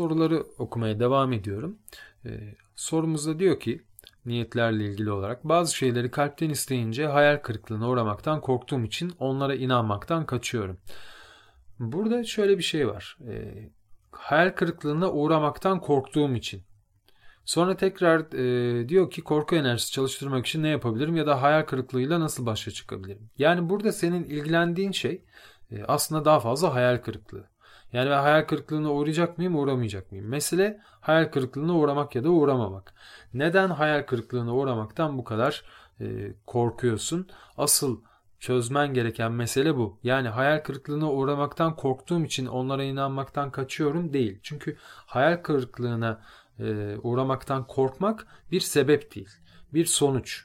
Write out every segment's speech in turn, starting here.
Soruları okumaya devam ediyorum. Ee, sorumuzda diyor ki niyetlerle ilgili olarak bazı şeyleri kalpten isteyince hayal kırıklığına uğramaktan korktuğum için onlara inanmaktan kaçıyorum. Burada şöyle bir şey var. E, hayal kırıklığına uğramaktan korktuğum için. Sonra tekrar e, diyor ki korku enerjisi çalıştırmak için ne yapabilirim ya da hayal kırıklığıyla nasıl başa çıkabilirim? Yani burada senin ilgilendiğin şey e, aslında daha fazla hayal kırıklığı. Yani ben hayal kırıklığına uğrayacak mıyım, uğramayacak mıyım? Mesele hayal kırıklığına uğramak ya da uğramamak. Neden hayal kırıklığına uğramaktan bu kadar e, korkuyorsun? Asıl çözmen gereken mesele bu. Yani hayal kırıklığına uğramaktan korktuğum için onlara inanmaktan kaçıyorum değil. Çünkü hayal kırıklığına e, uğramaktan korkmak bir sebep değil, bir sonuç.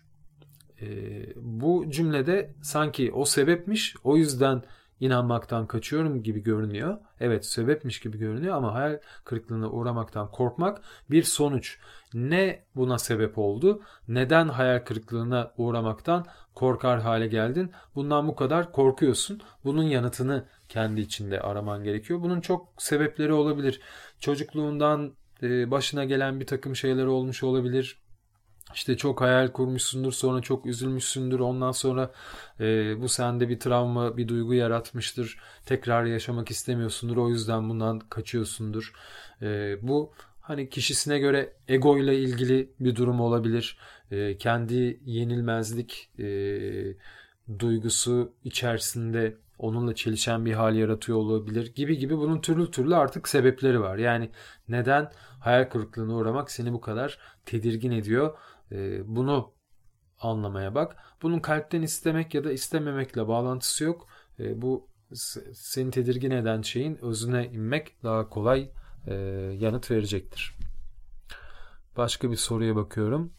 E, bu cümlede sanki o sebepmiş, o yüzden inanmaktan kaçıyorum gibi görünüyor. Evet sebepmiş gibi görünüyor ama hayal kırıklığına uğramaktan korkmak bir sonuç. Ne buna sebep oldu? Neden hayal kırıklığına uğramaktan korkar hale geldin? Bundan bu kadar korkuyorsun. Bunun yanıtını kendi içinde araman gerekiyor. Bunun çok sebepleri olabilir. Çocukluğundan e, başına gelen bir takım şeyler olmuş olabilir işte çok hayal kurmuşsundur sonra çok üzülmüşsündür. Ondan sonra e, bu sende bir travma bir duygu yaratmıştır. Tekrar yaşamak istemiyorsundur. O yüzden bundan kaçıyorsundur. E, bu hani kişisine göre ego ile ilgili bir durum olabilir. E, kendi yenilmezlik e, duygusu içerisinde onunla çelişen bir hal yaratıyor olabilir gibi gibi bunun türlü türlü artık sebepleri var. Yani neden hayal kırıklığına uğramak seni bu kadar tedirgin ediyor? Ee, bunu anlamaya bak. Bunun kalpten istemek ya da istememekle bağlantısı yok. Ee, bu seni tedirgin eden şeyin özüne inmek daha kolay e, yanıt verecektir. Başka bir soruya bakıyorum.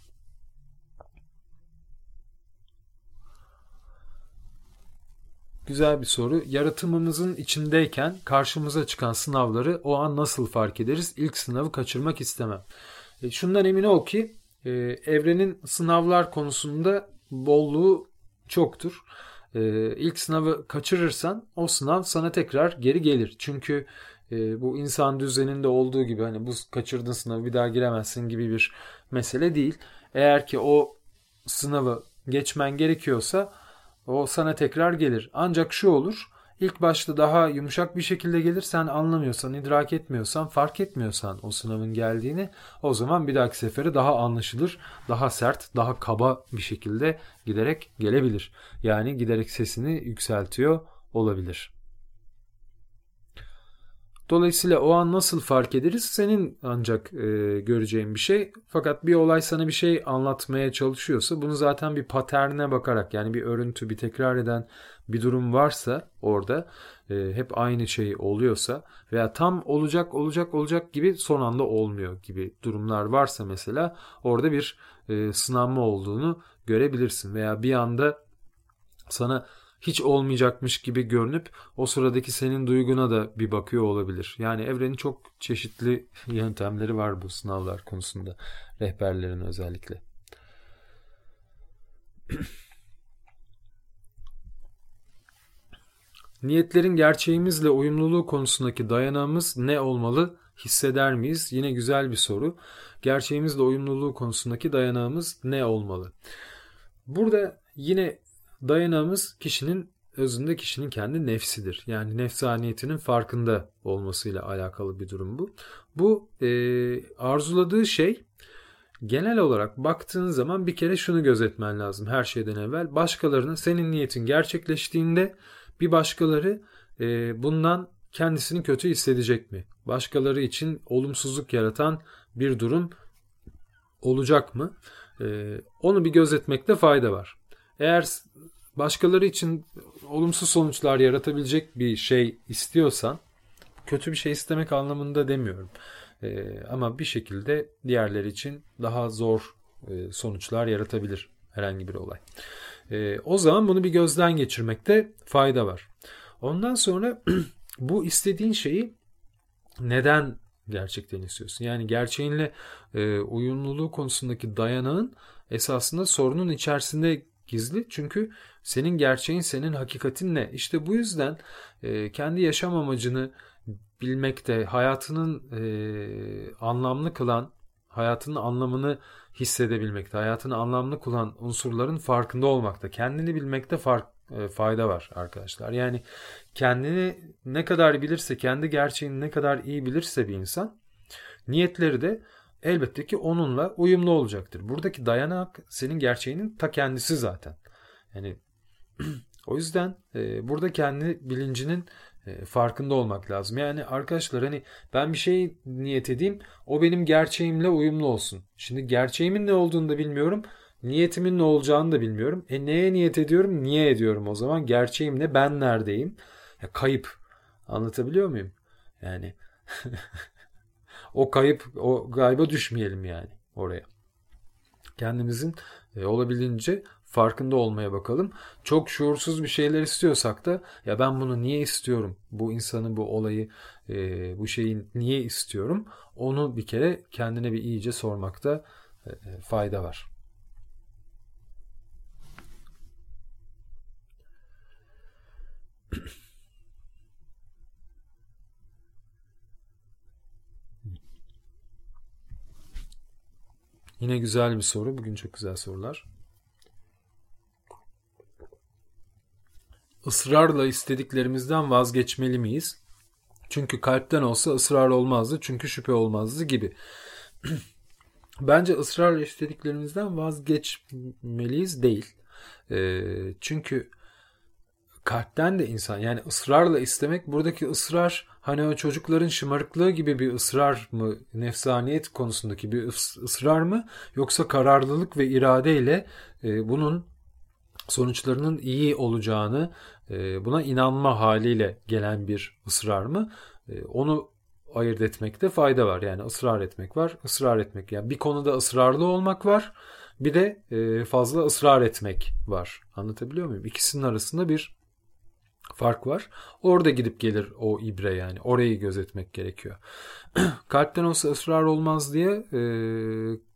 Güzel bir soru. Yaratımımızın içindeyken karşımıza çıkan sınavları o an nasıl fark ederiz? İlk sınavı kaçırmak istemem. E, şundan emin ol ki e, evrenin sınavlar konusunda bolluğu çoktur. E, ilk sınavı kaçırırsan o sınav sana tekrar geri gelir. Çünkü e, bu insan düzeninde olduğu gibi hani bu kaçırdığın sınavı bir daha giremezsin gibi bir mesele değil. Eğer ki o sınavı geçmen gerekiyorsa o sana tekrar gelir. Ancak şu olur. İlk başta daha yumuşak bir şekilde gelir. Sen anlamıyorsan, idrak etmiyorsan, fark etmiyorsan o sınavın geldiğini o zaman bir dahaki sefere daha anlaşılır, daha sert, daha kaba bir şekilde giderek gelebilir. Yani giderek sesini yükseltiyor olabilir. Dolayısıyla o an nasıl fark ederiz? Senin ancak e, göreceğin bir şey. Fakat bir olay sana bir şey anlatmaya çalışıyorsa bunu zaten bir paterne bakarak yani bir örüntü, bir tekrar eden bir durum varsa orada e, hep aynı şey oluyorsa veya tam olacak olacak olacak gibi son anda olmuyor gibi durumlar varsa mesela orada bir e, sınanma olduğunu görebilirsin veya bir anda sana hiç olmayacakmış gibi görünüp o sıradaki senin duyguna da bir bakıyor olabilir. Yani evrenin çok çeşitli yöntemleri var bu sınavlar konusunda. Rehberlerin özellikle. Niyetlerin gerçeğimizle uyumluluğu konusundaki dayanağımız ne olmalı? Hisseder miyiz? Yine güzel bir soru. Gerçeğimizle uyumluluğu konusundaki dayanağımız ne olmalı? Burada yine Dayanağımız kişinin özünde kişinin kendi nefsidir. Yani nefsaniyetinin farkında olmasıyla alakalı bir durum bu. Bu e, arzuladığı şey genel olarak baktığın zaman bir kere şunu gözetmen lazım her şeyden evvel. Başkalarının senin niyetin gerçekleştiğinde bir başkaları e, bundan kendisini kötü hissedecek mi? Başkaları için olumsuzluk yaratan bir durum olacak mı? E, onu bir gözetmekte fayda var. Eğer başkaları için olumsuz sonuçlar yaratabilecek bir şey istiyorsan kötü bir şey istemek anlamında demiyorum. Ee, ama bir şekilde diğerleri için daha zor e, sonuçlar yaratabilir herhangi bir olay. E, o zaman bunu bir gözden geçirmekte fayda var. Ondan sonra bu istediğin şeyi neden gerçekten istiyorsun? Yani gerçeğinle e, uyumluluğu konusundaki dayanağın esasında sorunun içerisinde gizli. Çünkü senin gerçeğin, senin hakikatin ne? İşte bu yüzden e, kendi yaşam amacını bilmekte, hayatının e, anlamlı kılan, hayatının anlamını hissedebilmekte, hayatını anlamlı kılan unsurların farkında olmakta, kendini bilmekte fark, e, fayda var arkadaşlar. Yani kendini ne kadar bilirse, kendi gerçeğini ne kadar iyi bilirse bir insan, niyetleri de elbette ki onunla uyumlu olacaktır. Buradaki dayanak senin gerçeğinin ta kendisi zaten. Yani o yüzden e, burada kendi bilincinin e, farkında olmak lazım. Yani arkadaşlar hani ben bir şey niyet edeyim o benim gerçeğimle uyumlu olsun. Şimdi gerçeğimin ne olduğunu da bilmiyorum. Niyetimin ne olacağını da bilmiyorum. E neye niyet ediyorum? Niye ediyorum o zaman? Gerçeğim ne? Ben neredeyim? Ya kayıp. Anlatabiliyor muyum? Yani o kayıp, o gayba düşmeyelim yani oraya. Kendimizin e, olabildiğince farkında olmaya bakalım. Çok şuursuz bir şeyler istiyorsak da ya ben bunu niye istiyorum? Bu insanı, bu olayı, e, bu şeyi niye istiyorum? Onu bir kere kendine bir iyice sormakta e, fayda var. Yine güzel bir soru. Bugün çok güzel sorular. Israrla istediklerimizden vazgeçmeli miyiz? Çünkü kalpten olsa ısrar olmazdı. Çünkü şüphe olmazdı gibi. Bence ısrarla istediklerimizden vazgeçmeliyiz değil. E, çünkü kalpten de insan yani ısrarla istemek buradaki ısrar hani o çocukların şımarıklığı gibi bir ısrar mı nefsaniyet konusundaki bir ısrar mı yoksa kararlılık ve iradeyle e, bunun sonuçlarının iyi olacağını e, buna inanma haliyle gelen bir ısrar mı e, onu ayırt etmekte fayda var. Yani ısrar etmek var, ısrar etmek. Yani bir konuda ısrarlı olmak var, bir de e, fazla ısrar etmek var. Anlatabiliyor muyum? İkisinin arasında bir fark var. Orada gidip gelir o ibre yani. Orayı gözetmek gerekiyor. Kalpten olsa ısrar olmaz diye e,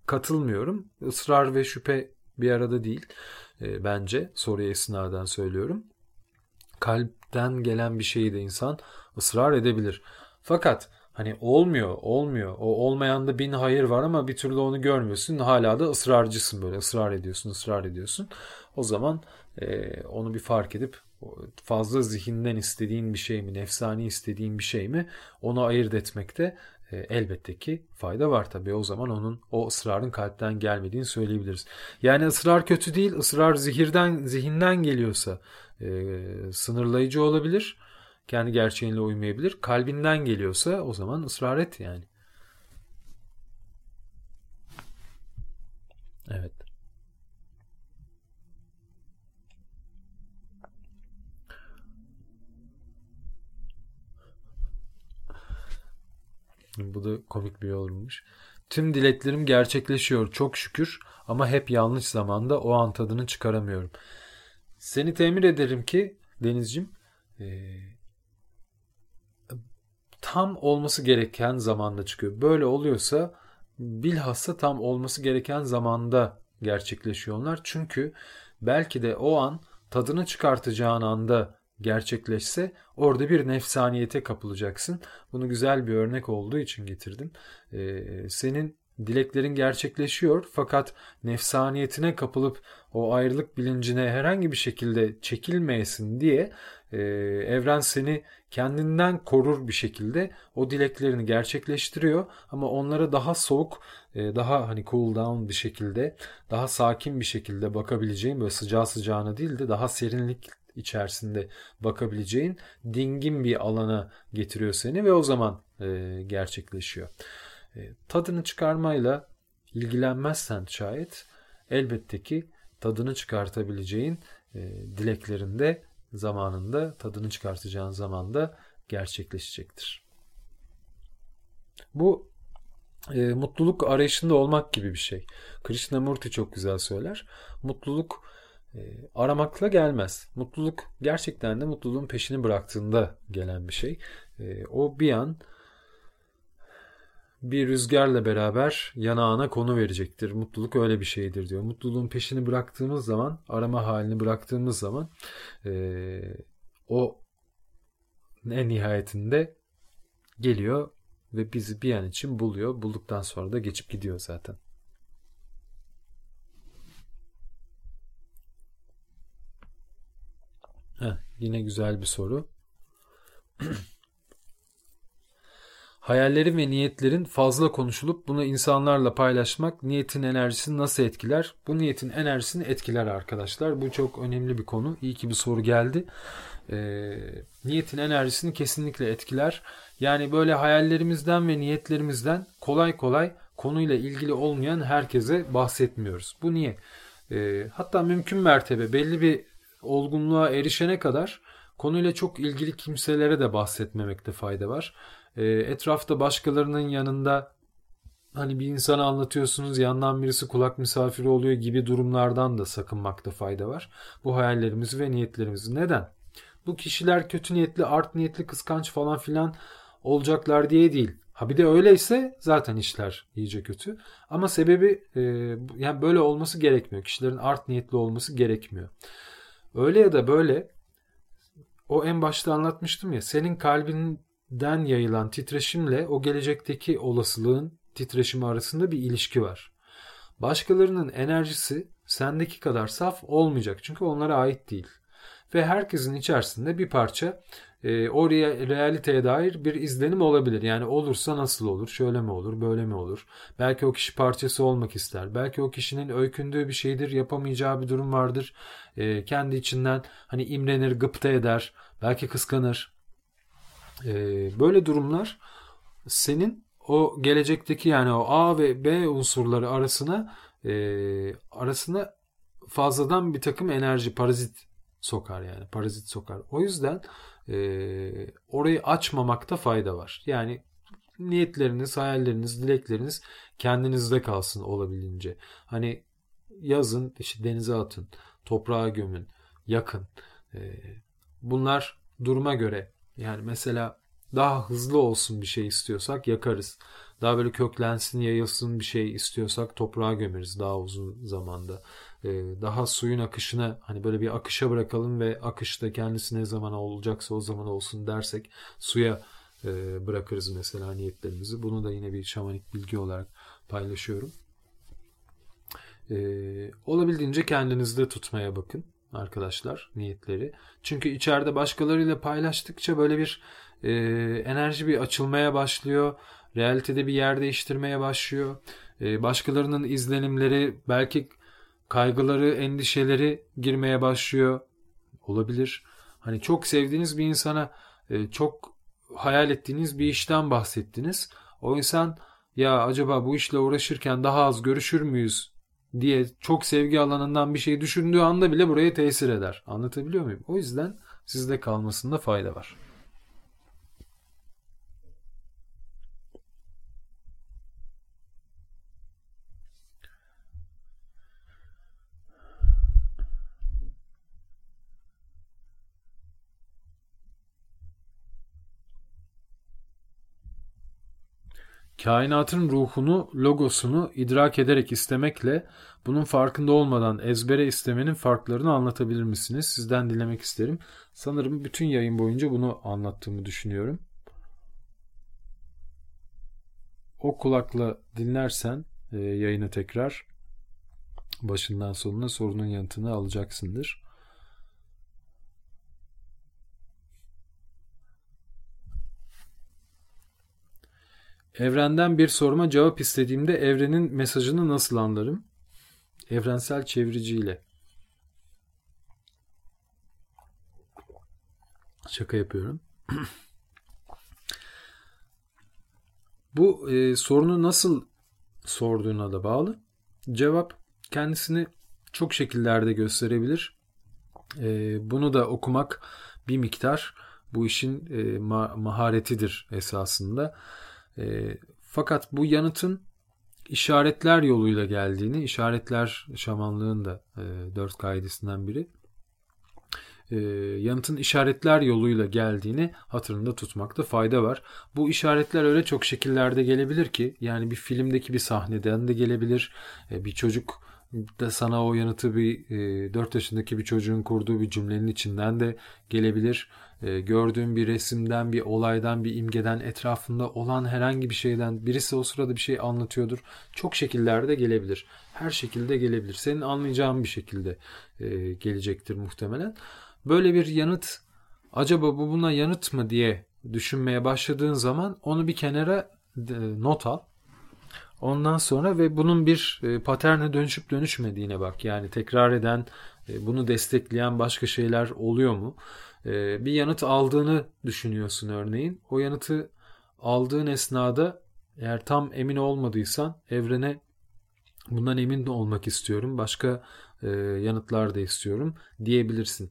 katılmıyorum. Israr ve şüphe bir arada değil. E, bence soruya esnaden söylüyorum. Kalpten gelen bir şeyi de insan ısrar edebilir. Fakat hani olmuyor, olmuyor. O olmayanda bin hayır var ama bir türlü onu görmüyorsun. Hala da ısrarcısın böyle. ısrar ediyorsun, ısrar ediyorsun. O zaman e, onu bir fark edip fazla zihinden istediğin bir şey mi, nefsani istediğin bir şey mi onu ayırt etmekte e, elbette ki fayda var tabii. O zaman onun o ısrarın kalpten gelmediğini söyleyebiliriz. Yani ısrar kötü değil, ısrar zihirden, zihinden geliyorsa e, sınırlayıcı olabilir. Kendi gerçeğinle uymayabilir. Kalbinden geliyorsa o zaman ısrar et yani. Evet. Bu da komik bir yorummuş. Tüm dileklerim gerçekleşiyor çok şükür ama hep yanlış zamanda o an tadını çıkaramıyorum. Seni temin ederim ki Denizcim e, tam olması gereken zamanda çıkıyor. Böyle oluyorsa bilhassa tam olması gereken zamanda gerçekleşiyorlar. Çünkü belki de o an tadını çıkartacağın anda gerçekleşse orada bir nefsaniyete kapılacaksın. Bunu güzel bir örnek olduğu için getirdim. Ee, senin dileklerin gerçekleşiyor fakat nefsaniyetine kapılıp o ayrılık bilincine herhangi bir şekilde çekilmeyesin diye e, evren seni kendinden korur bir şekilde o dileklerini gerçekleştiriyor ama onlara daha soğuk e, daha hani cool down bir şekilde daha sakin bir şekilde bakabileceğin böyle sıcağı sıcağına değil de daha serinlik içerisinde bakabileceğin dingin bir alana getiriyor seni ve o zaman e, gerçekleşiyor. E, tadını çıkarmayla ilgilenmezsen şayet elbette ki tadını çıkartabileceğin e, dileklerinde zamanında tadını çıkartacağın zamanda gerçekleşecektir. Bu e, mutluluk arayışında olmak gibi bir şey. Krishnamurti çok güzel söyler. Mutluluk e, aramakla gelmez. Mutluluk gerçekten de mutluluğun peşini bıraktığında gelen bir şey. E, o bir an bir rüzgarla beraber yanağına konu verecektir. Mutluluk öyle bir şeydir diyor. Mutluluğun peşini bıraktığımız zaman, arama halini bıraktığımız zaman e, o en nihayetinde geliyor ve bizi bir an için buluyor. Bulduktan sonra da geçip gidiyor zaten. Heh, yine güzel bir soru. Hayallerin ve niyetlerin fazla konuşulup bunu insanlarla paylaşmak niyetin enerjisini nasıl etkiler? Bu niyetin enerjisini etkiler arkadaşlar. Bu çok önemli bir konu. İyi ki bir soru geldi. Ee, niyetin enerjisini kesinlikle etkiler. Yani böyle hayallerimizden ve niyetlerimizden kolay kolay konuyla ilgili olmayan herkese bahsetmiyoruz. Bu niye? Ee, hatta mümkün mertebe belli bir olgunluğa erişene kadar konuyla çok ilgili kimselere de bahsetmemekte fayda var. E, etrafta başkalarının yanında hani bir insana anlatıyorsunuz yandan birisi kulak misafiri oluyor gibi durumlardan da sakınmakta fayda var. Bu hayallerimizi ve niyetlerimizi. Neden? Bu kişiler kötü niyetli, art niyetli, kıskanç falan filan olacaklar diye değil. Ha bir de öyleyse zaten işler iyice kötü. Ama sebebi e, yani böyle olması gerekmiyor. Kişilerin art niyetli olması gerekmiyor. Öyle ya da böyle o en başta anlatmıştım ya senin kalbinden yayılan titreşimle o gelecekteki olasılığın titreşimi arasında bir ilişki var. Başkalarının enerjisi sendeki kadar saf olmayacak çünkü onlara ait değil. Ve herkesin içerisinde bir parça e, o realiteye dair bir izlenim olabilir. Yani olursa nasıl olur, şöyle mi olur, böyle mi olur? Belki o kişi parçası olmak ister. Belki o kişinin öykündüğü bir şeydir, yapamayacağı bir durum vardır. E, kendi içinden hani imrenir, gıpta eder, belki kıskanır. E, böyle durumlar senin o gelecekteki yani o A ve B unsurları arasına e, arasına fazladan bir takım enerji, parazit sokar yani. Parazit sokar. O yüzden e, orayı açmamakta fayda var. Yani niyetleriniz, hayalleriniz, dilekleriniz kendinizde kalsın olabildiğince. Hani yazın işte denize atın, toprağa gömün, yakın. E, bunlar duruma göre yani mesela daha hızlı olsun bir şey istiyorsak yakarız. Daha böyle köklensin, yayılsın bir şey istiyorsak toprağa gömeriz daha uzun zamanda. Ee, daha suyun akışına hani böyle bir akışa bırakalım ve akışta kendisi ne zaman olacaksa o zaman olsun dersek suya e, bırakırız mesela niyetlerimizi. Bunu da yine bir şamanik bilgi olarak paylaşıyorum. Ee, olabildiğince kendinizde tutmaya bakın arkadaşlar niyetleri. Çünkü içeride başkalarıyla paylaştıkça böyle bir e, enerji bir açılmaya başlıyor. Realitede bir yer değiştirmeye başlıyor. E, başkalarının izlenimleri belki kaygıları, endişeleri girmeye başlıyor. Olabilir. Hani çok sevdiğiniz bir insana e, çok hayal ettiğiniz bir işten bahsettiniz. O insan ya acaba bu işle uğraşırken daha az görüşür müyüz diye çok sevgi alanından bir şey düşündüğü anda bile buraya tesir eder. Anlatabiliyor muyum? O yüzden sizde kalmasında fayda var. Kainatın ruhunu, logosunu idrak ederek istemekle bunun farkında olmadan ezbere istemenin farklarını anlatabilir misiniz? Sizden dinlemek isterim. Sanırım bütün yayın boyunca bunu anlattığımı düşünüyorum. O kulakla dinlersen e, yayını tekrar başından sonuna sorunun yanıtını alacaksındır. Evrenden bir soruma cevap istediğimde evrenin mesajını nasıl anlarım? Evrensel çeviriciyle. Şaka yapıyorum. Bu e, sorunu nasıl sorduğuna da bağlı. Cevap kendisini çok şekillerde gösterebilir. E, bunu da okumak bir miktar bu işin e, ma- maharetidir esasında. E, fakat bu yanıtın işaretler yoluyla geldiğini, işaretler şamanlığın da e, dört kaidesinden biri. e, yanıtın işaretler yoluyla geldiğini hatırında tutmakta fayda var. Bu işaretler öyle çok şekillerde gelebilir ki yani bir filmdeki bir sahneden de gelebilir. E, bir çocuk da sana o yanıtı bir e, 4 yaşındaki bir çocuğun kurduğu bir cümlenin içinden de gelebilir. E, gördüğün bir resimden, bir olaydan, bir imgeden, etrafında olan herhangi bir şeyden birisi o sırada bir şey anlatıyordur. Çok şekillerde gelebilir. Her şekilde gelebilir. Senin anlayacağın bir şekilde e, gelecektir muhtemelen. Böyle bir yanıt acaba bu buna yanıt mı diye düşünmeye başladığın zaman onu bir kenara e, not al. Ondan sonra ve bunun bir e, paterne dönüşüp dönüşmediğine bak. Yani tekrar eden, e, bunu destekleyen başka şeyler oluyor mu? E, bir yanıt aldığını düşünüyorsun örneğin. O yanıtı aldığın esnada eğer tam emin olmadıysan evrene bundan emin olmak istiyorum. Başka yanıtlar da istiyorum diyebilirsin.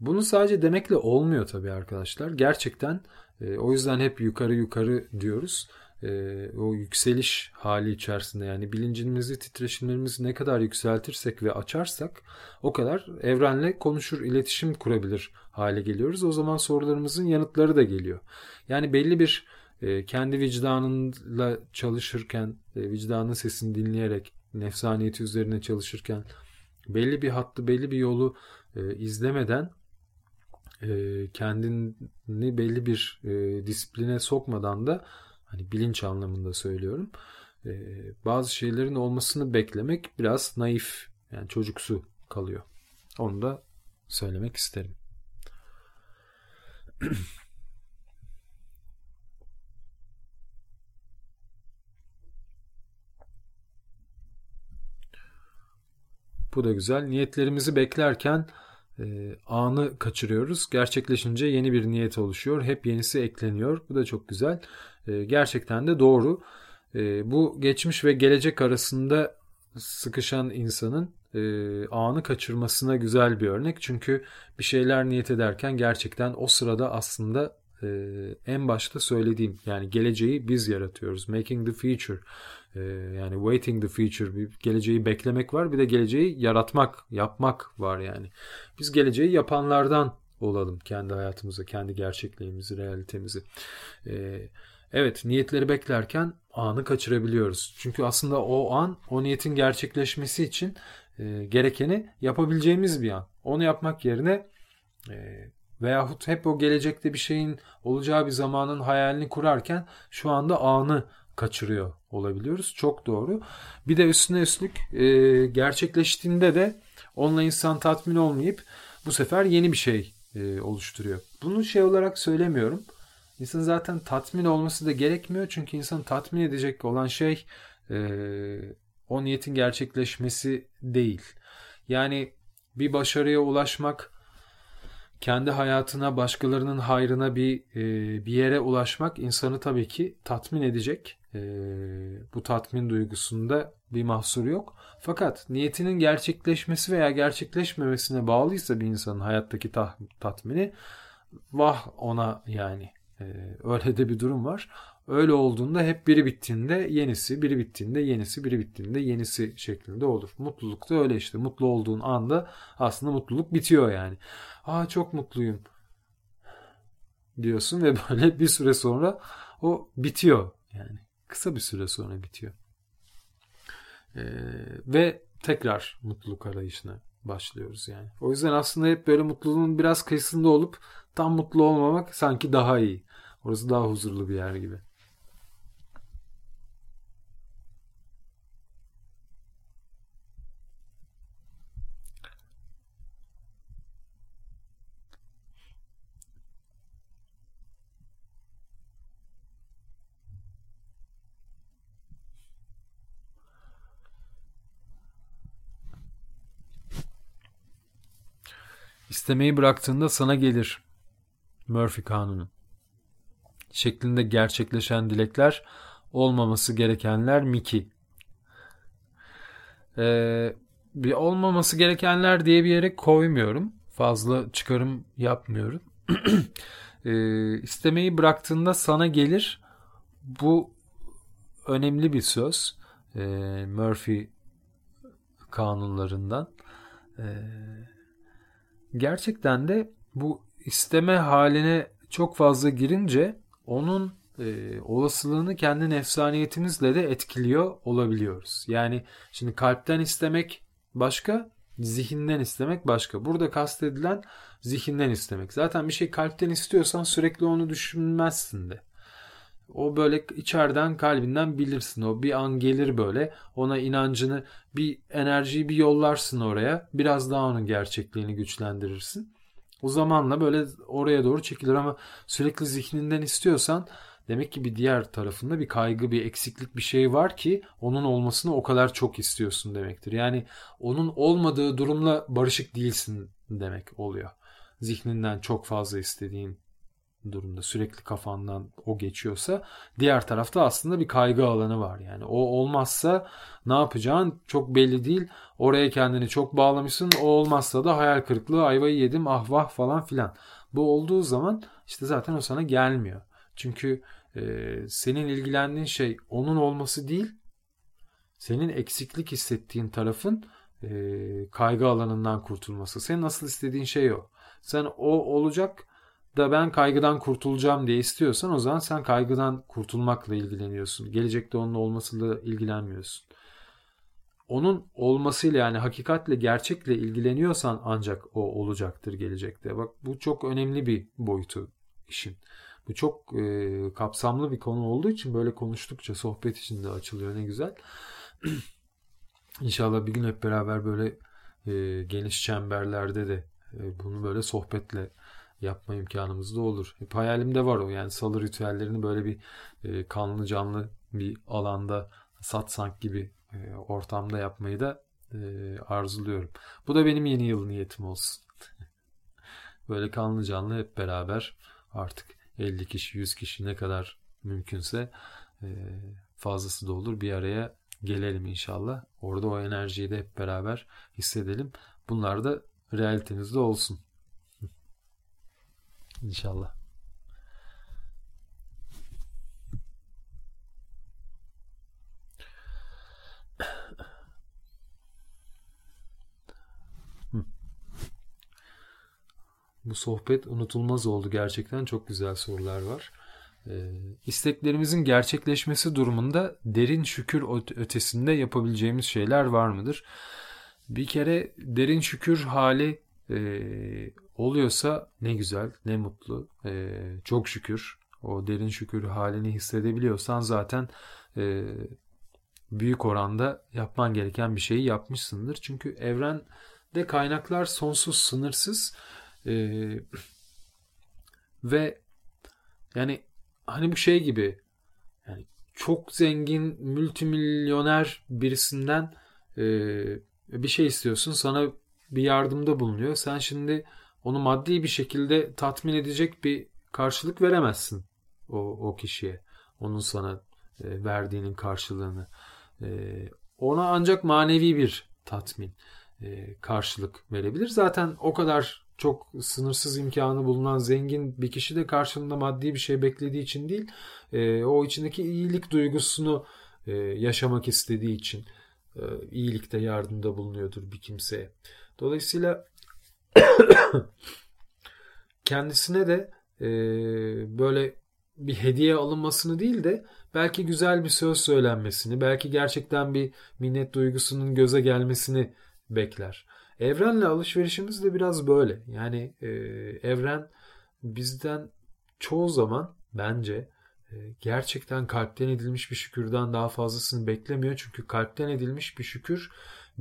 Bunu sadece demekle olmuyor tabii arkadaşlar. Gerçekten o yüzden hep yukarı yukarı diyoruz e, o yükseliş hali içerisinde yani bilincimizi, titreşimlerimizi ne kadar yükseltirsek ve açarsak o kadar evrenle konuşur, iletişim kurabilir hale geliyoruz. O zaman sorularımızın yanıtları da geliyor. Yani belli bir e, kendi vicdanınla çalışırken, e, vicdanın sesini dinleyerek, nefsaniyeti üzerine çalışırken belli bir hattı, belli bir yolu e, izlemeden e, kendini belli bir e, disipline sokmadan da Hani bilinç anlamında söylüyorum. Ee, bazı şeylerin olmasını beklemek biraz naif yani çocuksu kalıyor. Onu da söylemek isterim. Bu da güzel. Niyetlerimizi beklerken e, anı kaçırıyoruz. Gerçekleşince yeni bir niyet oluşuyor. Hep yenisi ekleniyor. Bu da çok güzel. E, gerçekten de doğru. E, bu geçmiş ve gelecek arasında sıkışan insanın e, anı kaçırmasına güzel bir örnek. Çünkü bir şeyler niyet ederken gerçekten o sırada aslında e, en başta söylediğim yani geleceği biz yaratıyoruz. Making the future e, yani waiting the future bir geleceği beklemek var bir de geleceği yaratmak yapmak var yani. Biz geleceği yapanlardan olalım kendi hayatımıza, kendi gerçekliğimizi, realitemizi. E, Evet niyetleri beklerken anı kaçırabiliyoruz. Çünkü aslında o an o niyetin gerçekleşmesi için e, gerekeni yapabileceğimiz bir an. Onu yapmak yerine e, veyahut hep o gelecekte bir şeyin olacağı bir zamanın hayalini kurarken şu anda anı kaçırıyor olabiliyoruz. Çok doğru. Bir de üstüne üstlük e, gerçekleştiğinde de onunla insan tatmin olmayıp bu sefer yeni bir şey e, oluşturuyor. Bunu şey olarak söylemiyorum. İnsan zaten tatmin olması da gerekmiyor. Çünkü insan tatmin edecek olan şey e, o niyetin gerçekleşmesi değil. Yani bir başarıya ulaşmak, kendi hayatına, başkalarının hayrına bir e, bir yere ulaşmak insanı tabii ki tatmin edecek. E, bu tatmin duygusunda bir mahsur yok. Fakat niyetinin gerçekleşmesi veya gerçekleşmemesine bağlıysa bir insanın hayattaki ta- tatmini vah ona yani. Ee, öyle de bir durum var. Öyle olduğunda hep biri bittiğinde yenisi, biri bittiğinde yenisi, biri bittiğinde yenisi şeklinde olur. Mutluluk da öyle işte. Mutlu olduğun anda aslında mutluluk bitiyor yani. Aa çok mutluyum diyorsun ve böyle bir süre sonra o bitiyor yani. Kısa bir süre sonra bitiyor. Ee, ve tekrar mutluluk arayışına başlıyoruz yani. O yüzden aslında hep böyle mutluluğun biraz kıyısında olup tam mutlu olmamak sanki daha iyi. Orası daha huzurlu bir yer gibi. İstemeyi bıraktığında sana gelir. Murphy kanunu şeklinde gerçekleşen dilekler olmaması gerekenler Miki. Ee, bir olmaması gerekenler diye bir yere koymuyorum. Fazla çıkarım yapmıyorum. ee, istemeyi bıraktığında sana gelir. Bu önemli bir söz. Ee, Murphy kanunlarından. Ee, gerçekten de bu isteme haline çok fazla girince onun e, olasılığını kendi nefsaniyetimizle de etkiliyor olabiliyoruz. Yani şimdi kalpten istemek başka, zihinden istemek başka. Burada kastedilen zihinden istemek. Zaten bir şey kalpten istiyorsan sürekli onu düşünmezsin de. O böyle içeriden kalbinden bilirsin. O bir an gelir böyle. Ona inancını bir enerjiyi bir yollarsın oraya. Biraz daha onun gerçekliğini güçlendirirsin. O zamanla böyle oraya doğru çekilir ama sürekli zihninden istiyorsan demek ki bir diğer tarafında bir kaygı, bir eksiklik bir şey var ki onun olmasını o kadar çok istiyorsun demektir. Yani onun olmadığı durumla barışık değilsin demek oluyor. Zihninden çok fazla istediğin durumda sürekli kafandan o geçiyorsa diğer tarafta aslında bir kaygı alanı var. Yani o olmazsa ne yapacağın çok belli değil. Oraya kendini çok bağlamışsın. O olmazsa da hayal kırıklığı ayvayı yedim ah vah falan filan. Bu olduğu zaman işte zaten o sana gelmiyor. Çünkü e, senin ilgilendiğin şey onun olması değil. Senin eksiklik hissettiğin tarafın e, kaygı alanından kurtulması. Senin nasıl istediğin şey o. Sen o olacak da ben kaygıdan kurtulacağım diye istiyorsan o zaman sen kaygıdan kurtulmakla ilgileniyorsun. Gelecekte onun olmasıyla ilgilenmiyorsun. Onun olmasıyla yani hakikatle gerçekle ilgileniyorsan ancak o olacaktır gelecekte. Bak bu çok önemli bir boyutu işin. Bu çok e, kapsamlı bir konu olduğu için böyle konuştukça sohbet içinde açılıyor ne güzel. İnşallah bir gün hep beraber böyle e, geniş çemberlerde de e, bunu böyle sohbetle yapma imkanımız da olur. Hep hayalimde var o yani salı ritüellerini böyle bir e, kanlı canlı bir alanda satsank gibi e, ortamda yapmayı da e, arzuluyorum. Bu da benim yeni yıl niyetim olsun. böyle kanlı canlı hep beraber artık 50 kişi 100 kişi ne kadar mümkünse e, fazlası da olur bir araya gelelim inşallah. Orada o enerjiyi de hep beraber hissedelim. Bunlar da realitenizde olsun. İnşallah. Bu sohbet unutulmaz oldu gerçekten. Çok güzel sorular var. Ee, isteklerimizin gerçekleşmesi durumunda derin şükür ötesinde yapabileceğimiz şeyler var mıdır? Bir kere derin şükür hali e, oluyorsa ne güzel, ne mutlu. E, çok şükür. O derin şükür halini hissedebiliyorsan zaten e, büyük oranda yapman gereken bir şeyi yapmışsındır. Çünkü evrende kaynaklar sonsuz, sınırsız e, ve yani hani bu şey gibi yani çok zengin, multimilyoner birisinden e, bir şey istiyorsun. Sana bir yardımda bulunuyor. Sen şimdi onu maddi bir şekilde tatmin edecek bir karşılık veremezsin o, o kişiye. Onun sana e, verdiğinin karşılığını. E, ona ancak manevi bir tatmin e, karşılık verebilir. Zaten o kadar çok sınırsız imkanı bulunan zengin bir kişi de karşılığında maddi bir şey beklediği için değil, e, o içindeki iyilik duygusunu e, yaşamak istediği için e, iyilikte yardımda bulunuyordur bir kimseye. Dolayısıyla kendisine de e, böyle bir hediye alınmasını değil de belki güzel bir söz söylenmesini, belki gerçekten bir minnet duygusunun göze gelmesini bekler. Evrenle alışverişimiz de biraz böyle. Yani e, evren bizden çoğu zaman bence e, gerçekten kalpten edilmiş bir şükürden daha fazlasını beklemiyor. Çünkü kalpten edilmiş bir şükür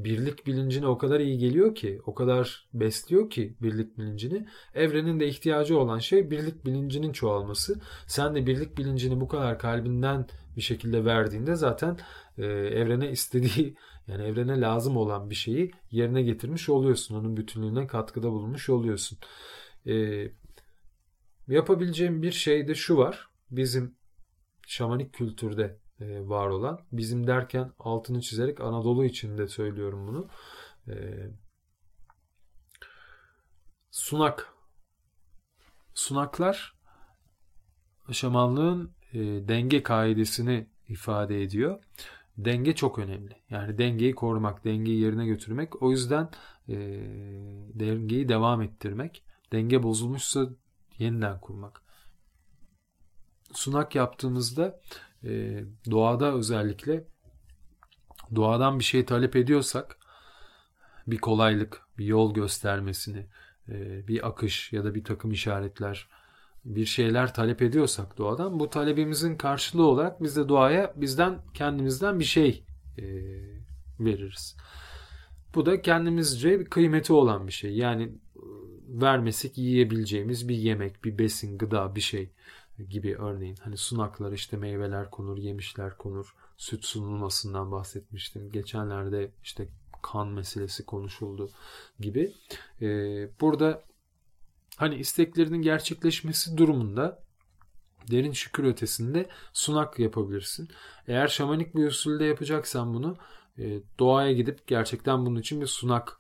birlik bilincine o kadar iyi geliyor ki, o kadar besliyor ki birlik bilincini. Evrenin de ihtiyacı olan şey birlik bilincinin çoğalması. Sen de birlik bilincini bu kadar kalbinden bir şekilde verdiğinde zaten e, evrene istediği yani evrene lazım olan bir şeyi yerine getirmiş oluyorsun. Onun bütünlüğüne katkıda bulunmuş oluyorsun. E, yapabileceğim bir şey de şu var. Bizim şamanik kültürde var olan. Bizim derken altını çizerek Anadolu için de söylüyorum bunu. E, sunak. Sunaklar şamanlığın e, denge kaidesini ifade ediyor. denge çok önemli. Yani dengeyi korumak, dengeyi yerine götürmek. O yüzden e, dengeyi devam ettirmek. Denge bozulmuşsa yeniden kurmak. Sunak yaptığımızda e, doğada özellikle doğadan bir şey talep ediyorsak bir kolaylık, bir yol göstermesini, e, bir akış ya da bir takım işaretler, bir şeyler talep ediyorsak doğadan bu talebimizin karşılığı olarak biz de doğaya bizden kendimizden bir şey e, veririz. Bu da kendimizce bir kıymeti olan bir şey. Yani e, vermesek yiyebileceğimiz bir yemek, bir besin, gıda, bir şey gibi örneğin. Hani sunaklar işte meyveler konur, yemişler konur. Süt sunulmasından bahsetmiştim. Geçenlerde işte kan meselesi konuşuldu gibi. Ee, burada hani isteklerinin gerçekleşmesi durumunda derin şükür ötesinde sunak yapabilirsin. Eğer şamanik bir usulde yapacaksan bunu e, doğaya gidip gerçekten bunun için bir sunak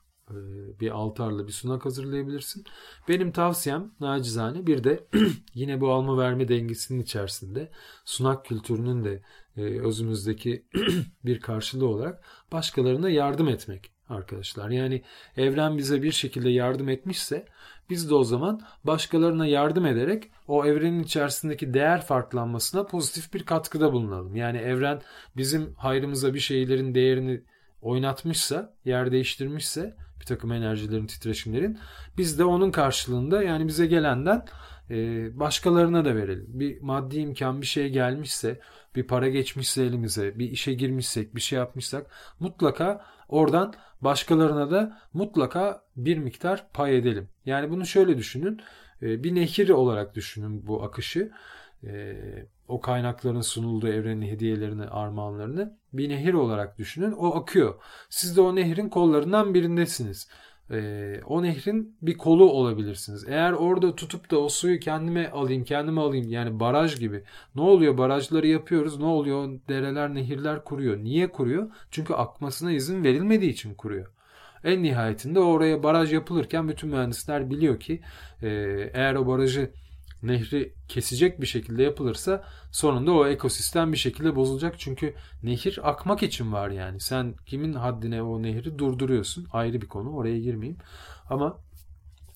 bir altarla bir sunak hazırlayabilirsin. Benim tavsiyem nacizane bir de yine bu alma verme dengesinin içerisinde sunak kültürünün de e, özümüzdeki bir karşılığı olarak başkalarına yardım etmek arkadaşlar. Yani evren bize bir şekilde yardım etmişse biz de o zaman başkalarına yardım ederek o evrenin içerisindeki değer farklanmasına pozitif bir katkıda bulunalım. Yani evren bizim hayrımıza bir şeylerin değerini oynatmışsa, yer değiştirmişse bir takım enerjilerin, titreşimlerin biz de onun karşılığında yani bize gelenden e, başkalarına da verelim. Bir maddi imkan bir şey gelmişse, bir para geçmişse elimize, bir işe girmişsek, bir şey yapmışsak mutlaka oradan başkalarına da mutlaka bir miktar pay edelim. Yani bunu şöyle düşünün. E, bir nehir olarak düşünün bu akışı. O kaynakların sunulduğu evrenin hediyelerini, armağanlarını bir nehir olarak düşünün. O akıyor. Siz de o nehrin kollarından birindesiniz. Ee, o nehrin bir kolu olabilirsiniz. Eğer orada tutup da o suyu kendime alayım, kendime alayım yani baraj gibi. Ne oluyor? Barajları yapıyoruz. Ne oluyor? Dereler, nehirler kuruyor. Niye kuruyor? Çünkü akmasına izin verilmediği için kuruyor. En nihayetinde oraya baraj yapılırken bütün mühendisler biliyor ki e, eğer o barajı nehri kesecek bir şekilde yapılırsa sonunda o ekosistem bir şekilde bozulacak. Çünkü nehir akmak için var yani. Sen kimin haddine o nehri durduruyorsun ayrı bir konu oraya girmeyeyim. Ama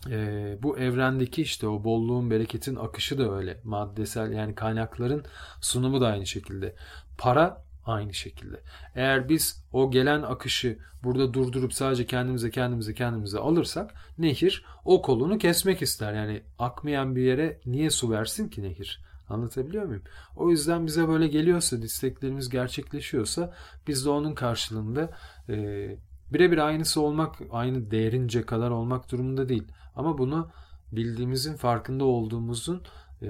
e, bu evrendeki işte o bolluğun bereketin akışı da öyle maddesel yani kaynakların sunumu da aynı şekilde. Para aynı şekilde. Eğer biz o gelen akışı burada durdurup sadece kendimize kendimize kendimize alırsak nehir o kolunu kesmek ister. Yani akmayan bir yere niye su versin ki nehir? Anlatabiliyor muyum? O yüzden bize böyle geliyorsa, isteklerimiz gerçekleşiyorsa biz de onun karşılığında e, birebir aynısı olmak, aynı değerince kadar olmak durumunda değil. Ama bunu bildiğimizin, farkında olduğumuzun e,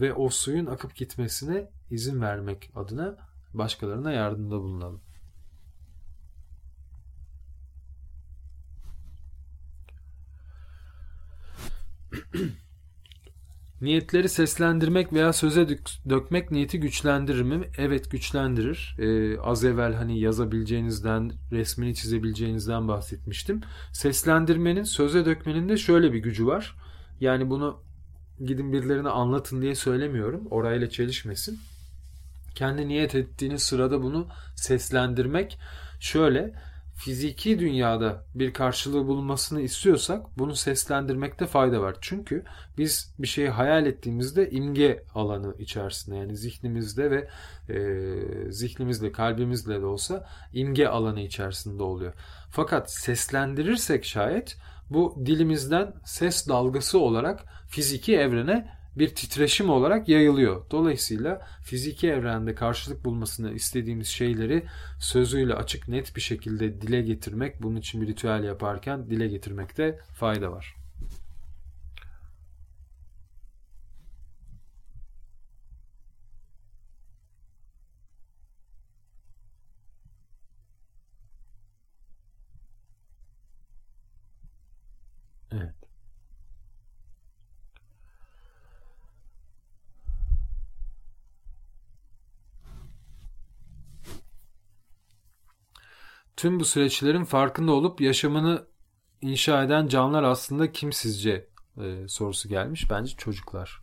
ve o suyun akıp gitmesine izin vermek adına başkalarına yardımda bulunalım. Niyetleri seslendirmek veya söze dökmek niyeti güçlendirir mi? Evet güçlendirir. Ee, az evvel hani yazabileceğinizden, resmini çizebileceğinizden bahsetmiştim. Seslendirmenin, söze dökmenin de şöyle bir gücü var. Yani bunu gidin birilerine anlatın diye söylemiyorum. Orayla çelişmesin kendi niyet ettiğiniz sırada bunu seslendirmek şöyle fiziki dünyada bir karşılığı bulunmasını istiyorsak bunu seslendirmekte fayda var. Çünkü biz bir şeyi hayal ettiğimizde imge alanı içerisinde yani zihnimizde ve e, zihnimizle kalbimizle de olsa imge alanı içerisinde oluyor. Fakat seslendirirsek şayet bu dilimizden ses dalgası olarak fiziki evrene bir titreşim olarak yayılıyor. Dolayısıyla fiziki evrende karşılık bulmasını istediğimiz şeyleri sözüyle açık net bir şekilde dile getirmek, bunun için bir ritüel yaparken dile getirmekte fayda var. Tüm bu süreçlerin farkında olup yaşamını inşa eden canlılar aslında kim sizce e, sorusu gelmiş. Bence çocuklar.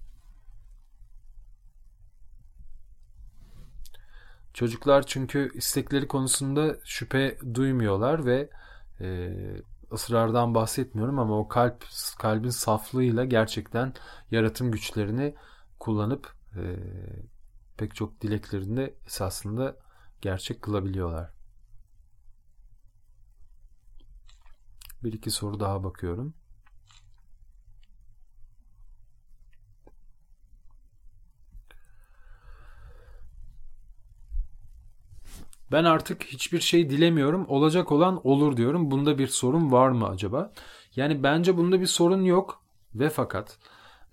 Çocuklar çünkü istekleri konusunda şüphe duymuyorlar ve e, ısrardan bahsetmiyorum ama o kalp kalbin saflığıyla gerçekten yaratım güçlerini kullanıp e, pek çok dileklerini esasında gerçek kılabiliyorlar. Bir iki soru daha bakıyorum. Ben artık hiçbir şey dilemiyorum. Olacak olan olur diyorum. Bunda bir sorun var mı acaba? Yani bence bunda bir sorun yok. Ve fakat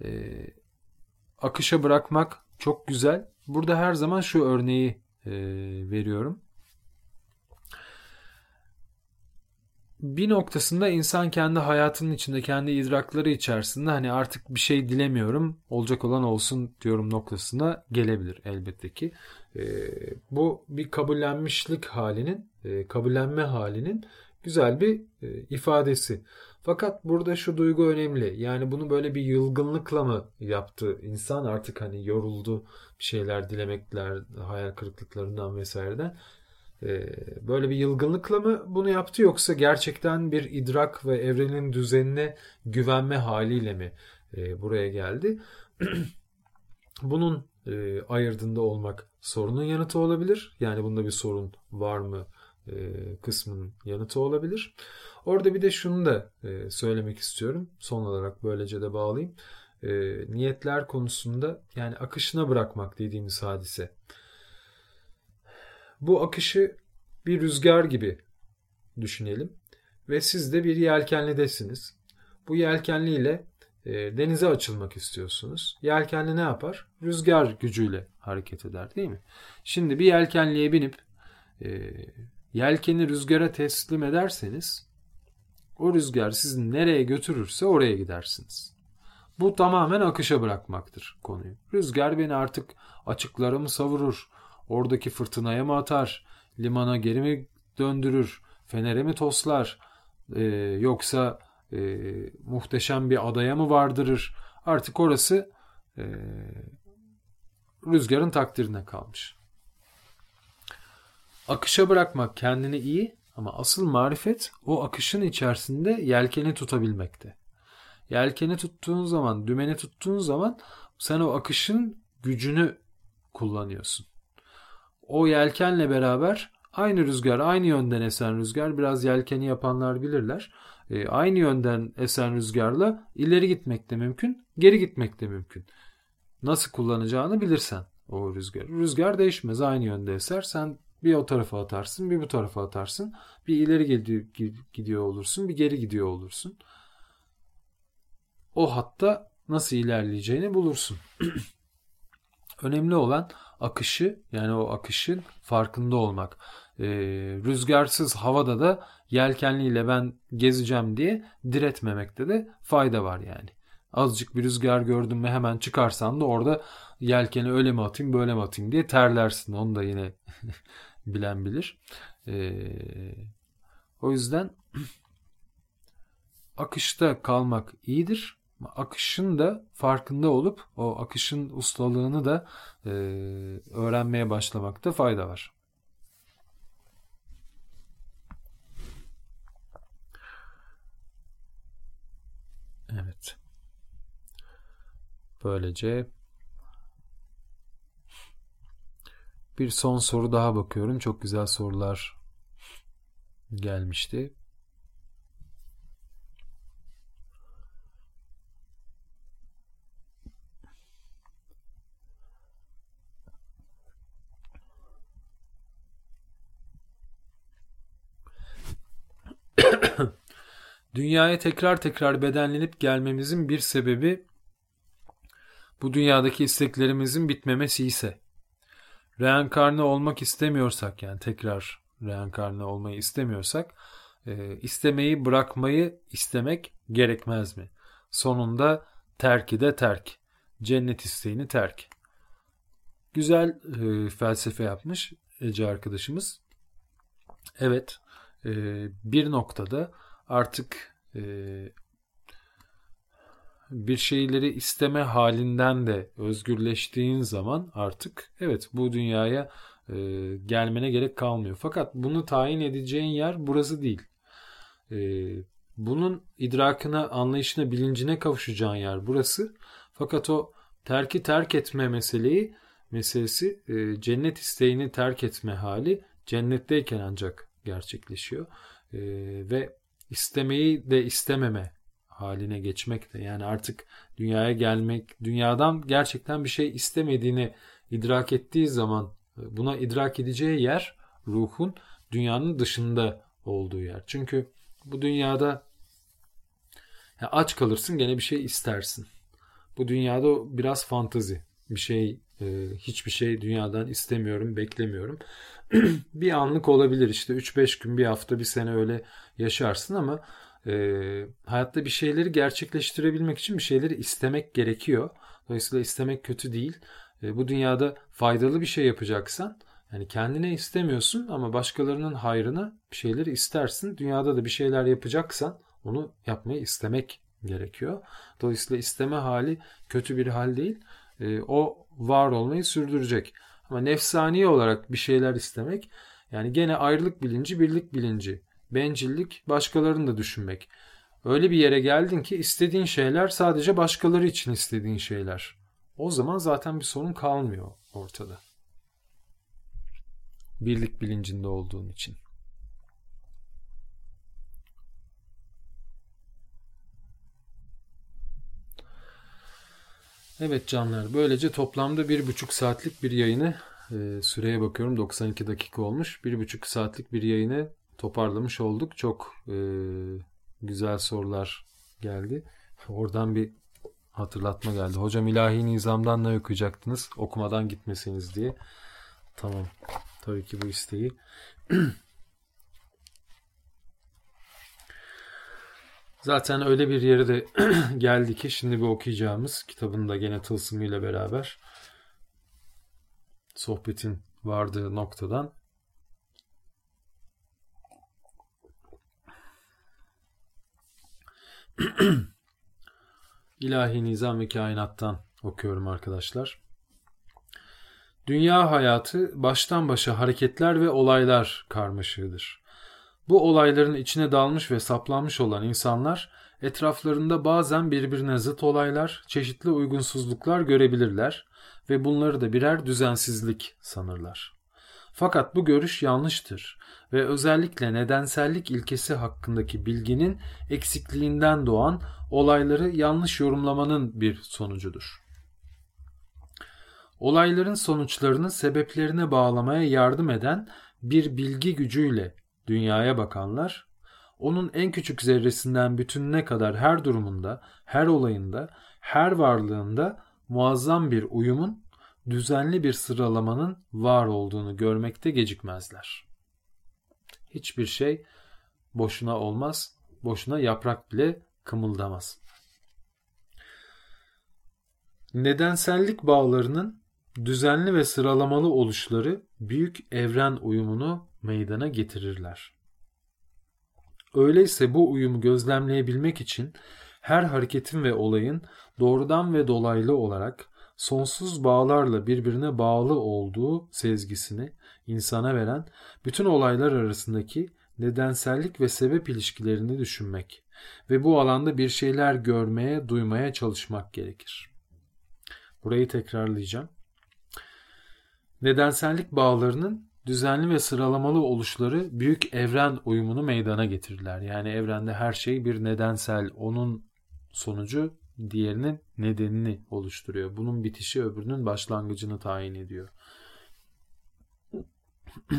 e, akışa bırakmak çok güzel. Burada her zaman şu örneği e, veriyorum. Bir noktasında insan kendi hayatının içinde, kendi idrakları içerisinde hani artık bir şey dilemiyorum, olacak olan olsun diyorum noktasına gelebilir elbette ki. E, bu bir kabullenmişlik halinin, e, kabullenme halinin güzel bir e, ifadesi. Fakat burada şu duygu önemli. Yani bunu böyle bir yılgınlıkla mı yaptı insan artık hani yoruldu bir şeyler dilemekler, hayal kırıklıklarından vesaireden. Ee, böyle bir yılgınlıkla mı bunu yaptı yoksa gerçekten bir idrak ve evrenin düzenine güvenme haliyle mi e, buraya geldi? Bunun e, ayırdığında olmak sorunun yanıtı olabilir. Yani bunda bir sorun var mı e, kısmının yanıtı olabilir. Orada bir de şunu da söylemek istiyorum. Son olarak böylece de bağlayayım. Niyetler konusunda yani akışına bırakmak dediğimiz hadise. Bu akışı bir rüzgar gibi düşünelim ve siz de bir yelkenlidesiniz. Bu yelkenliyle e, denize açılmak istiyorsunuz. Yelkenli ne yapar? Rüzgar gücüyle hareket eder değil mi? Şimdi bir yelkenliye binip e, yelkeni rüzgara teslim ederseniz o rüzgar sizi nereye götürürse oraya gidersiniz. Bu tamamen akışa bırakmaktır konuyu. Rüzgar beni artık açıklara mı savurur? Oradaki fırtınaya mı atar? Limana geri mi döndürür? Fener'e mi toslar? Ee, yoksa e, muhteşem bir adaya mı vardırır? Artık orası e, rüzgarın takdirine kalmış. Akışa bırakmak kendini iyi ama asıl marifet o akışın içerisinde yelkeni tutabilmekte. Yelkeni tuttuğun zaman, dümeni tuttuğun zaman sen o akışın gücünü kullanıyorsun o yelkenle beraber aynı rüzgar, aynı yönden esen rüzgar biraz yelkeni yapanlar bilirler. E, aynı yönden esen rüzgarla ileri gitmek de mümkün, geri gitmek de mümkün. Nasıl kullanacağını bilirsen o rüzgar. Rüzgar değişmez aynı yönde eser. Sen bir o tarafa atarsın, bir bu tarafa atarsın. Bir ileri gidiyor olursun, bir geri gidiyor olursun. O hatta nasıl ilerleyeceğini bulursun. Önemli olan akışı yani o akışın farkında olmak. Ee, rüzgarsız havada da yelkenliyle ben gezeceğim diye diretmemekte de fayda var yani. Azıcık bir rüzgar gördüm mü hemen çıkarsan da orada yelkeni öyle mi atayım böyle mi atayım diye terlersin. Onu da yine bilen bilir. Ee, o yüzden akışta kalmak iyidir akışın da farkında olup o akışın ustalığını da e, öğrenmeye başlamakta fayda var. Evet. Böylece bir son soru daha bakıyorum. Çok güzel sorular gelmişti. Dünyaya tekrar tekrar bedenlenip gelmemizin bir sebebi bu dünyadaki isteklerimizin bitmemesi ise reenkarne olmak istemiyorsak yani tekrar reenkarne olmayı istemiyorsak e, istemeyi bırakmayı istemek gerekmez mi? Sonunda terki de terk. Cennet isteğini terk. Güzel e, felsefe yapmış Ece arkadaşımız. Evet e, bir noktada artık e, bir şeyleri isteme halinden de özgürleştiğin zaman artık evet bu dünyaya e, gelmene gerek kalmıyor. Fakat bunu tayin edeceğin yer burası değil. E, bunun idrakına, anlayışına, bilincine kavuşacağın yer burası. Fakat o terki terk etme meseleyi meselesi e, cennet isteğini terk etme hali cennetteyken ancak gerçekleşiyor. E, ve istemeyi de istememe haline geçmek de yani artık dünyaya gelmek, dünyadan gerçekten bir şey istemediğini idrak ettiği zaman e, buna idrak edeceği yer ruhun dünyanın dışında olduğu yer. Çünkü bu dünyada ya aç kalırsın gene bir şey istersin. Bu dünyada biraz fantazi. Bir şey e, hiçbir şey dünyadan istemiyorum, beklemiyorum. bir anlık olabilir işte 3-5 gün, bir hafta, bir sene öyle yaşarsın ama e, hayatta bir şeyleri gerçekleştirebilmek için bir şeyleri istemek gerekiyor. Dolayısıyla istemek kötü değil. E, bu dünyada faydalı bir şey yapacaksan yani kendine istemiyorsun ama başkalarının hayrına bir şeyleri istersin. Dünyada da bir şeyler yapacaksan onu yapmayı istemek gerekiyor. Dolayısıyla isteme hali kötü bir hal değil. E, o var olmayı sürdürecek. Ama nefsani olarak bir şeyler istemek yani gene ayrılık bilinci, birlik bilinci, bencillik, başkalarını da düşünmek. Öyle bir yere geldin ki istediğin şeyler sadece başkaları için istediğin şeyler. O zaman zaten bir sorun kalmıyor ortada. Birlik bilincinde olduğun için. Evet canlar böylece toplamda bir buçuk saatlik bir yayını e, süreye bakıyorum 92 dakika olmuş. Bir buçuk saatlik bir yayını toparlamış olduk. Çok e, güzel sorular geldi. Oradan bir hatırlatma geldi. Hocam ilahi nizamdan ne okuyacaktınız? Okumadan gitmesiniz diye. Tamam. Tabii ki bu isteği. Zaten öyle bir yere de geldi ki şimdi bir okuyacağımız kitabın da gene tılsımıyla beraber sohbetin vardığı noktadan İlahi Nizam ve Kainat'tan okuyorum arkadaşlar. Dünya hayatı baştan başa hareketler ve olaylar karmaşığıdır. Bu olayların içine dalmış ve saplanmış olan insanlar etraflarında bazen birbirine zıt olaylar, çeşitli uygunsuzluklar görebilirler ve bunları da birer düzensizlik sanırlar. Fakat bu görüş yanlıştır ve özellikle nedensellik ilkesi hakkındaki bilginin eksikliğinden doğan olayları yanlış yorumlamanın bir sonucudur. Olayların sonuçlarını sebeplerine bağlamaya yardım eden bir bilgi gücüyle dünyaya bakanlar, onun en küçük zerresinden bütününe kadar her durumunda, her olayında, her varlığında muazzam bir uyumun, düzenli bir sıralamanın var olduğunu görmekte gecikmezler. Hiçbir şey boşuna olmaz, boşuna yaprak bile kımıldamaz. Nedensellik bağlarının düzenli ve sıralamalı oluşları büyük evren uyumunu meydana getirirler. Öyleyse bu uyumu gözlemleyebilmek için her hareketin ve olayın doğrudan ve dolaylı olarak sonsuz bağlarla birbirine bağlı olduğu sezgisini insana veren bütün olaylar arasındaki nedensellik ve sebep ilişkilerini düşünmek ve bu alanda bir şeyler görmeye, duymaya çalışmak gerekir. Burayı tekrarlayacağım. Nedensellik bağlarının düzenli ve sıralamalı oluşları büyük evren uyumunu meydana getirirler. Yani evrende her şey bir nedensel, onun sonucu diğerinin nedenini oluşturuyor. Bunun bitişi öbürünün başlangıcını tayin ediyor.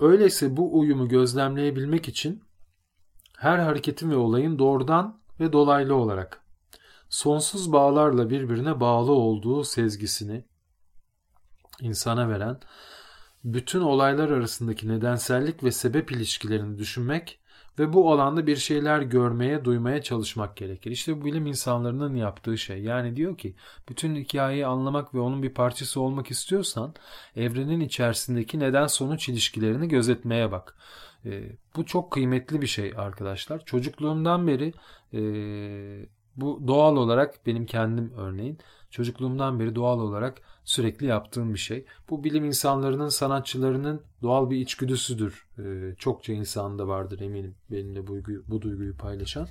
Öyleyse bu uyumu gözlemleyebilmek için her hareketin ve olayın doğrudan ve dolaylı olarak sonsuz bağlarla birbirine bağlı olduğu sezgisini insana veren bütün olaylar arasındaki nedensellik ve sebep ilişkilerini düşünmek ve bu alanda bir şeyler görmeye, duymaya çalışmak gerekir. İşte bu bilim insanlarının yaptığı şey. Yani diyor ki bütün hikayeyi anlamak ve onun bir parçası olmak istiyorsan evrenin içerisindeki neden sonuç ilişkilerini gözetmeye bak. E, bu çok kıymetli bir şey arkadaşlar. Çocukluğumdan beri e, Bu doğal olarak benim kendim örneğin çocukluğumdan beri doğal olarak sürekli yaptığım bir şey. Bu bilim insanlarının, sanatçılarının doğal bir içgüdüsüdür. Ee, çokça insanda vardır eminim benimle bu, bu duyguyu paylaşan.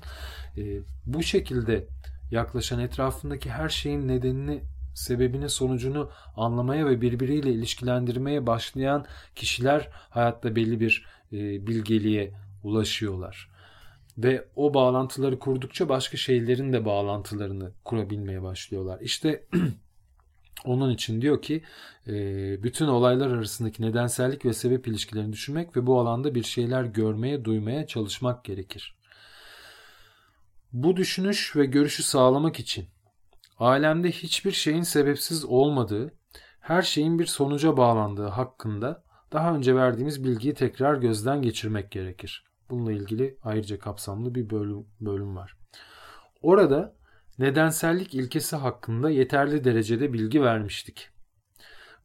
Ee, bu şekilde yaklaşan etrafındaki her şeyin nedenini sebebini sonucunu anlamaya ve birbiriyle ilişkilendirmeye başlayan kişiler hayatta belli bir e, bilgeliğe ulaşıyorlar. Ve o bağlantıları kurdukça başka şeylerin de bağlantılarını kurabilmeye başlıyorlar. İşte onun için diyor ki e, bütün olaylar arasındaki nedensellik ve sebep ilişkilerini düşünmek ve bu alanda bir şeyler görmeye, duymaya çalışmak gerekir. Bu düşünüş ve görüşü sağlamak için alemde hiçbir şeyin sebepsiz olmadığı, her şeyin bir sonuca bağlandığı hakkında daha önce verdiğimiz bilgiyi tekrar gözden geçirmek gerekir. Bununla ilgili ayrıca kapsamlı bir bölüm, bölüm var. Orada nedensellik ilkesi hakkında yeterli derecede bilgi vermiştik.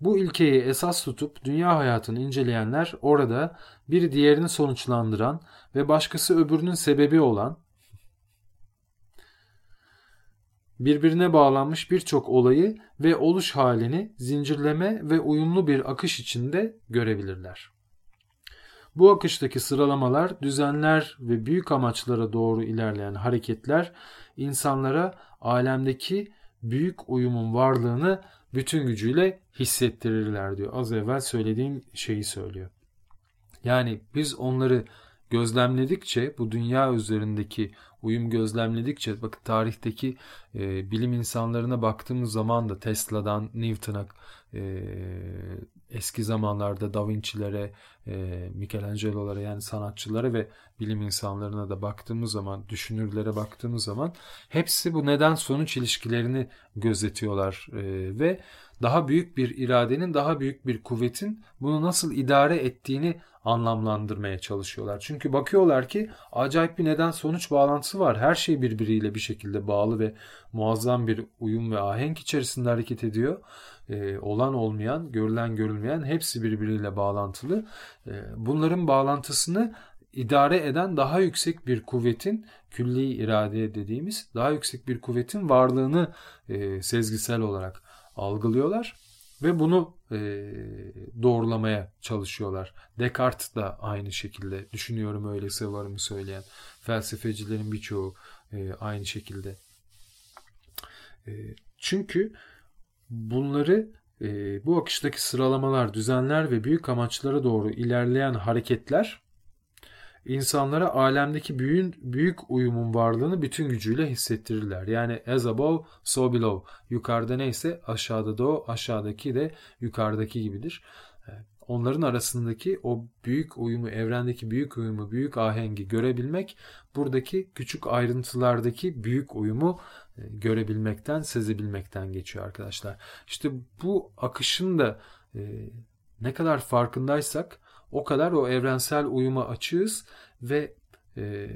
Bu ilkeyi esas tutup dünya hayatını inceleyenler orada bir diğerini sonuçlandıran ve başkası öbürünün sebebi olan birbirine bağlanmış birçok olayı ve oluş halini zincirleme ve uyumlu bir akış içinde görebilirler. Bu akıştaki sıralamalar, düzenler ve büyük amaçlara doğru ilerleyen hareketler insanlara alemdeki büyük uyumun varlığını bütün gücüyle hissettirirler diyor. Az evvel söylediğim şeyi söylüyor. Yani biz onları gözlemledikçe bu dünya üzerindeki uyum gözlemledikçe bakın tarihteki e, bilim insanlarına baktığımız zaman da Tesla'dan Newton'a e, eski zamanlarda Da Vinci'lere, e, Michelangelo'lara yani sanatçılara ve bilim insanlarına da baktığımız zaman, düşünürlere baktığımız zaman hepsi bu neden sonuç ilişkilerini gözetiyorlar e, ve daha büyük bir iradenin, daha büyük bir kuvvetin bunu nasıl idare ettiğini anlamlandırmaya çalışıyorlar. Çünkü bakıyorlar ki acayip bir neden sonuç bağlantısı var. Her şey birbiriyle bir şekilde bağlı ve muazzam bir uyum ve ahenk içerisinde hareket ediyor. Ee, olan olmayan, görülen görülmeyen hepsi birbiriyle bağlantılı. Ee, bunların bağlantısını idare eden daha yüksek bir kuvvetin külli irade dediğimiz daha yüksek bir kuvvetin varlığını e, sezgisel olarak algılıyorlar ve bunu e, doğrulamaya çalışıyorlar. Descartes da aynı şekilde düşünüyorum öyleyse varımı söyleyen felsefecilerin birçoğu e, aynı şekilde. E, çünkü bunları e, bu akıştaki sıralamalar, düzenler ve büyük amaçlara doğru ilerleyen hareketler insanlara alemdeki büyün, büyük uyumun varlığını bütün gücüyle hissettirirler. Yani as above, so below. Yukarıda neyse aşağıda da o, aşağıdaki de yukarıdaki gibidir. Onların arasındaki o büyük uyumu, evrendeki büyük uyumu, büyük ahengi görebilmek, buradaki küçük ayrıntılardaki büyük uyumu e, görebilmekten, sezebilmekten geçiyor arkadaşlar. İşte bu akışın da e, ne kadar farkındaysak o kadar o evrensel uyuma açığız ve e,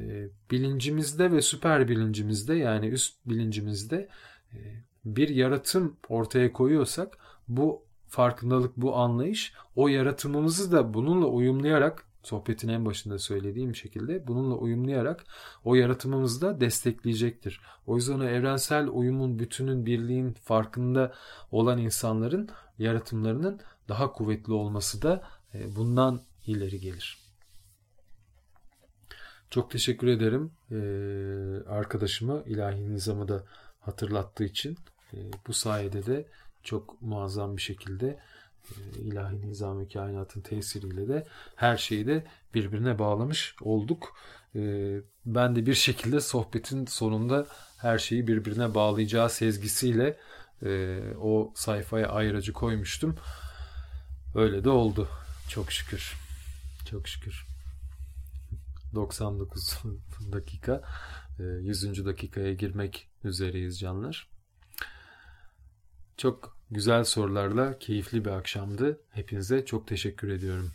bilincimizde ve süper bilincimizde yani üst bilincimizde e, bir yaratım ortaya koyuyorsak bu farkındalık, bu anlayış o yaratımımızı da bununla uyumlayarak sohbetin en başında söylediğim şekilde bununla uyumlayarak o yaratımımızı da destekleyecektir. O yüzden o evrensel uyumun, bütünün, birliğin farkında olan insanların yaratımlarının daha kuvvetli olması da e, bundan ileri gelir. Çok teşekkür ederim ee, arkadaşıma ilahi nizamı da hatırlattığı için. Ee, bu sayede de çok muazzam bir şekilde e, ilahi nizam kainatın tesiriyle de her şeyi de birbirine bağlamış olduk. Ee, ben de bir şekilde sohbetin sonunda her şeyi birbirine bağlayacağı sezgisiyle e, o sayfaya ayracı koymuştum. Öyle de oldu. Çok şükür. Çok şükür. 99 dakika. 100. E, dakikaya girmek üzereyiz canlar. Çok güzel sorularla keyifli bir akşamdı. Hepinize çok teşekkür ediyorum.